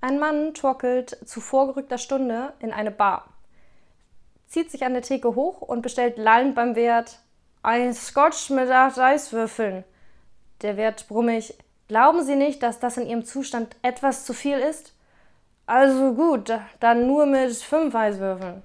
Ein Mann torkelt zu vorgerückter Stunde in eine Bar, zieht sich an der Theke hoch und bestellt lallend beim Wert ein Scotch mit acht Eiswürfeln. Der Wert brummig, glauben Sie nicht, dass das in Ihrem Zustand etwas zu viel ist? Also gut, dann nur mit fünf Eiswürfeln.